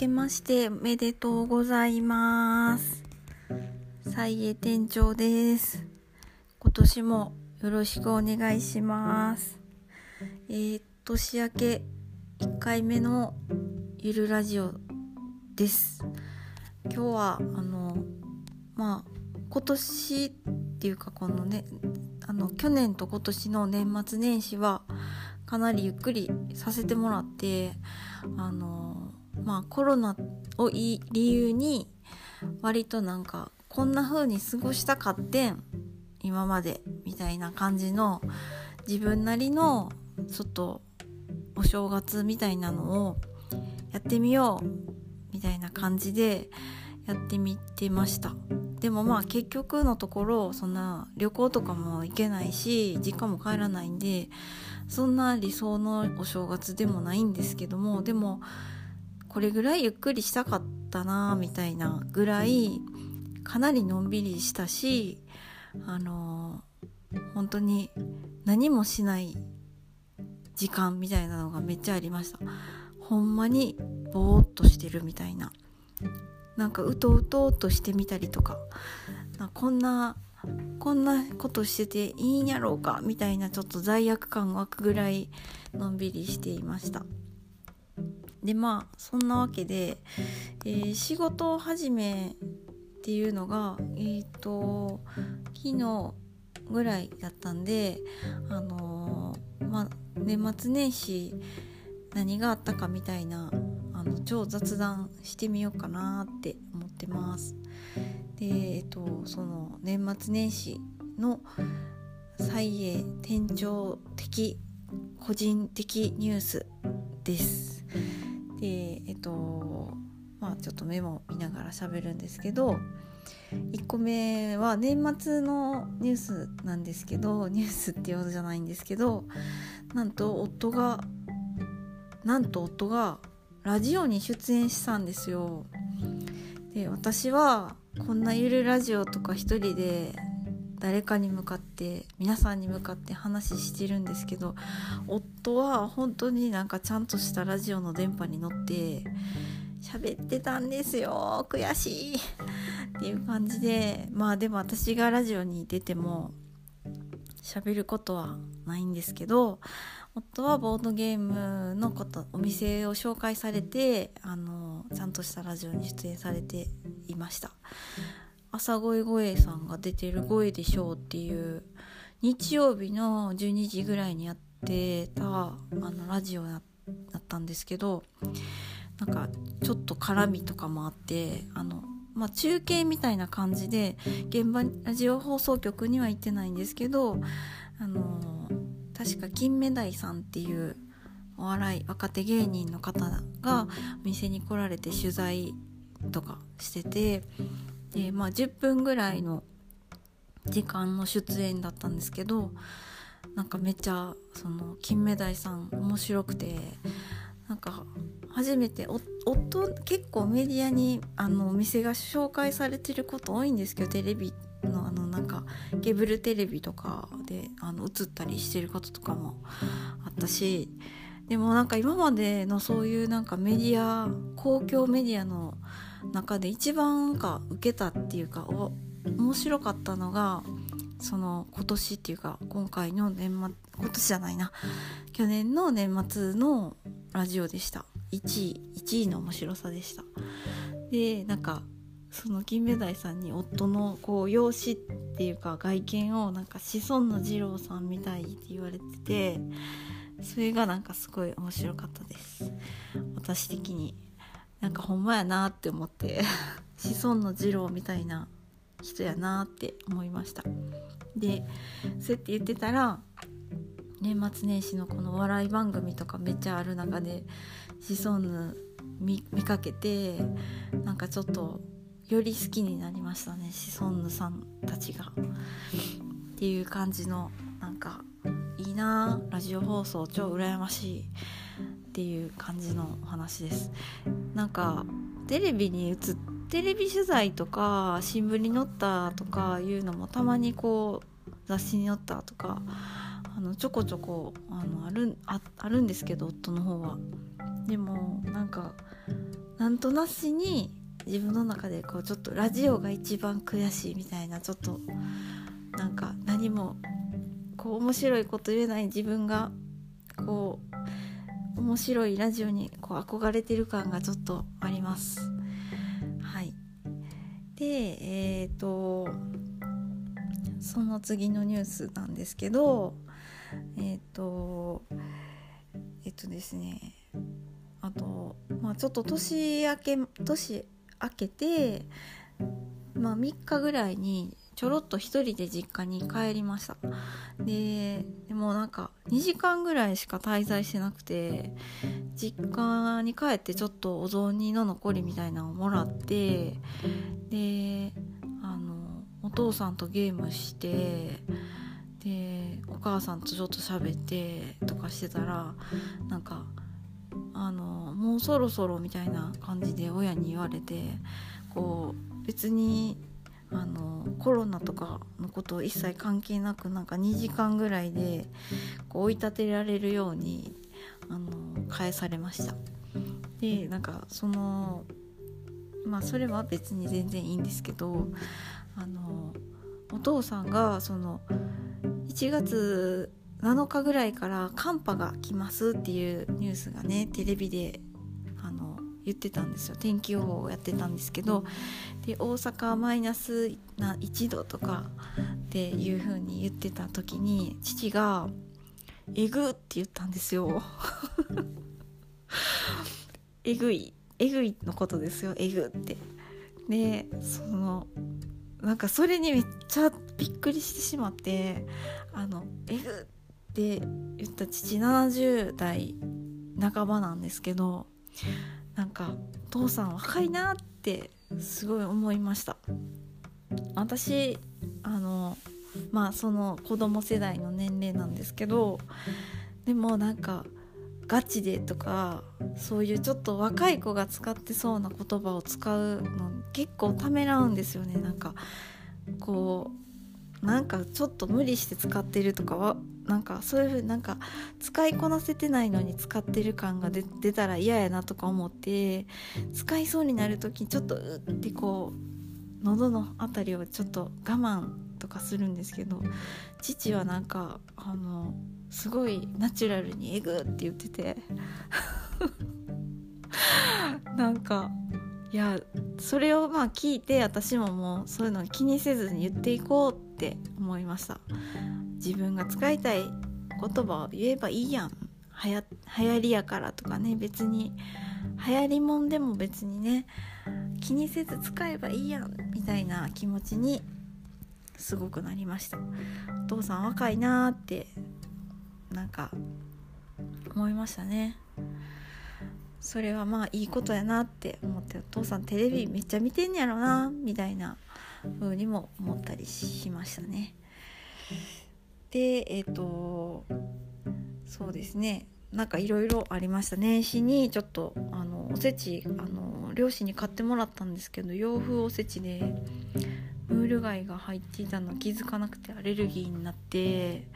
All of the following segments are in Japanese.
けましておめでとうございます。菜栄店長です。今年もよろしくお願いします。えー、年明け1回目のゆるラジオです。今日はあのまあ今年っていうかこのねあの去年と今年の年末年始はかなりゆっくりさせてもらってあのまあコロナをいい理由に割となんかこんな風に過ごしたかってん今までみたいな感じの自分なりのちょっとお正月みたいなのをやってみようみたいな感じでやってみてました。でもまあ結局のところそんな旅行とかも行けないし実家も帰らないんでそんな理想のお正月でもないんですけどもでもこれぐらいゆっくりしたかったなみたいなぐらいかなりのんびりしたしあの本当に何もしない時間みたいなのがめっちゃありました。ほんまにぼーっとしてるみたいな。なんかうとうとうとしてみたりとかこんなこんなことしてていいんやろうかみたいなちょっと罪悪感が湧くぐらいのんびりしていましたでまあそんなわけで、えー、仕事始めっていうのがえっ、ー、と昨日ぐらいだったんであのー、まあ年末年始何があったかみたいなあの超雑談してみようかなって思ってます。でえっとその年末年始の蔡英店長的個人的ニュースです。とまあちょっとメモを見ながら喋るんですけど1個目は年末のニュースなんですけどニュースっていうほどじゃないんですけどなんと夫がなんと夫がラジオに出演したんですよ。で私はこんなゆるラジオとか一人で誰かに向かって皆さんに向かって話してるんですけど夫は本当になんかちゃんとしたラジオの電波に乗って喋ってたんですよ悔しい。っていう感じでまあでも私がラジオに出ても喋ることはないんですけど夫はボードゲームのことお店を紹介されてあのちゃんとしたラジオに出演されていました。朝声声さんが出てる「声でしょう」っていう日曜日の12時ぐらいにやってたあのラジオだったんですけどなんかちょっと絡みとかもあってあのまあ、中継みたいな感じで現場ラジオ放送局には行ってないんですけどあの確か金目鯛さんっていうお笑い若手芸人の方がお店に来られて取材とかしててで、まあ、10分ぐらいの時間の出演だったんですけどなんかめっちゃその金目鯛さん面白くてなんか初めて夫結構メディアにあのお店が紹介されてること多いんですけどテレビのあのなんかケーブルテレビとかであの映ったりしてることとかもあったしでもなんか今までのそういうなんかメディア公共メディアの中で一番か受けたっていうかお面白かったのがその今年っていうか今回の年末今年じゃないな。去年の年末のラジオでした。1位1位の面白さでした。でなんかその金目鯛さんに夫のこう容姿っていうか外見をなんか子孫の二郎さんみたいって言われててそれがなんかすごい面白かったです。私的に。なんかほんまやなって思って。子孫の二郎みたいな人やなって思いました。でそうやって言ってたら年末年始のこの笑い番組とかめっちゃある中でシソンヌ見かけてなんかちょっとより好きになりましたねシソンヌさんたちが。っていう感じのなんかなラジオ放送超羨ましいっていう感じのお話です。なんかテレビに映テレビ取材とか新聞に載ったとかいうのもたまにこう雑誌に載ったとかあのちょこちょこあのあるああるんですけど夫の方は。でもなんかなんとなしに自分の中でこうちょっとラジオが一番悔しいみたいなちょっとなんか何もこう面白いこと言えない自分がこう面白いラジオにこう憧れてる感がちょっとあります。はい、でえっ、ー、とその次のニュースなんですけどえっ、ー、とえっ、とですねあと、まあ、ちょっと年明け年明けて、まあ、3日ぐらいにちょろっと1人で実家に帰りました。ででもなんか2時間ぐらいしか滞在してなくて実家に帰ってちょっとお雑煮の残りみたいなのをもらってであのお父さんとゲームしてでお母さんとちょっと喋ってとかしてたらなんかあのもうそろそろみたいな感じで親に言われてこう別にあのコロナとかのことを一切関係なくなんか2時間ぐらいでこう追い立てられるようにあの返されました。でなんかそのまあそれは別に全然いいんですけどあのお父さんがその1月7日ぐらいから寒波が来ますっていうニュースがねテレビで言ってたんですよ。天気予報をやってたんですけどで大阪マイナスな1度とかっていう風に言ってた時に父が「えぐ」って言ったんですよ。えぐいえぐいのことですよ。えぐって。でそのなんかそれにめっちゃびっくりしてしまってあのえぐって言った父70代半ばなんですけどなんか父さん若いなってすごい思いました。私あのまあその子供世代の年齢なんですけどでもなんかガチでとかそういうちょっと若い子が使ってそうな言葉を使うの結構ためらうんですよね。なんかこうなんかちょっと無理して使ってるとかはなんかそういう風になんか使いこなせてないのに使ってる感が出たら嫌やなとか思って使いそうになる時ちょっとうってこう喉の辺りをちょっと我慢とかするんですけど父はなんかあのすごいナチュラルに「えぐ」って言ってて。なんかいやそれをまあ聞いて私ももうそういうの気にせずに言っていこうって思いました。自分が使いたい言葉を言えばいいやん。はや流行りやからとかね。別に流行りもんでも別にね。気にせず使えばいいやんみたいな気持ちにすごくなりました。お父さん若いなーってなんか思いましたね。それはまあいいことやなって思ってお父さんテレビめっちゃ見てんやろなみたいな風にも思ったりしましたね。でえっ、ー、とそうですね。なんかいろいろありました年始にちょっとあのおせちあの両親に買ってもらったんですけど洋風おせちでムール貝が入っていたの気づかなくてアレルギーになって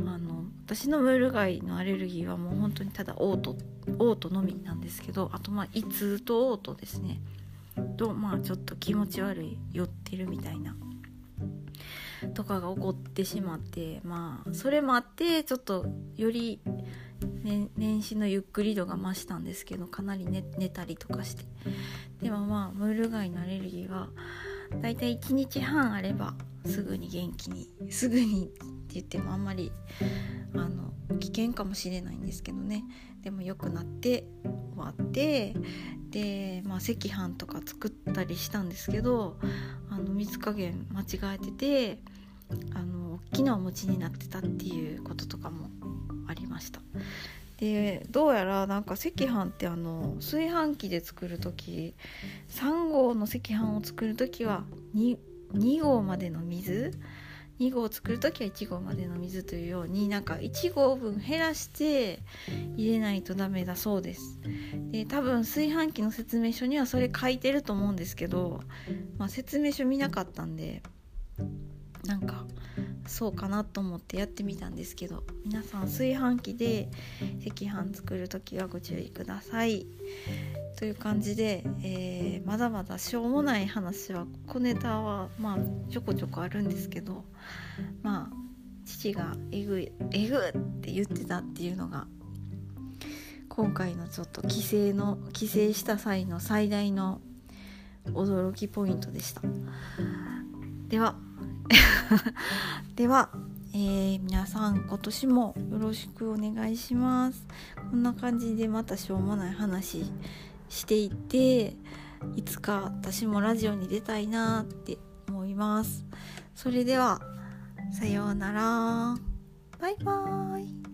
あの私のムール貝のアレルギーはもう本当にただ嘔吐嘔吐のみなんですけどあとまあ胃痛と嘔吐ですね。とまあちょっと気持ち悪い酔ってるみたいなとかが起こってしまってまあそれもあってちょっとより、ね、年始のゆっくり度が増したんですけどかなり寝寝たりとかして。でもまあムール貝のアレルギーはだいたい1日半あればすぐに元気にすぐにって言ってもあんまりあの危険かもしれないんですけどね。でも良くなって終わってで、まあ、赤飯とか作ったりしたんですけどあの水加減間違えててあの大きなお餅になってたっていうでどうやらなんか赤飯ってあの炊飯器で作る時3合の赤飯を作る時は 2, 2合までの水2合作る時は1合までの水というようになんか1合分減らして入れないとダメだそうです。で多分炊飯器の説明書にはそれ書いてると思うんですけど、まあ、説明書見なかったんでなんかそうかなと思ってやってみたんですけど皆さん炊飯器で赤飯作る時はご注意ください。という感じで、えー、まだまだしょうもない話は小ネタはまあちょこちょこあるんですけどまあ父がえぐいえぐって言ってたっていうのが今回のちょっと帰省の帰省した際の最大の驚きポイントでした。では では、えー、皆さん今年もよろしくお願いします。こんな感じでまたしょうもない話していていつか私もラジオに出たいなって思います。それではさようなら。バイバーイ。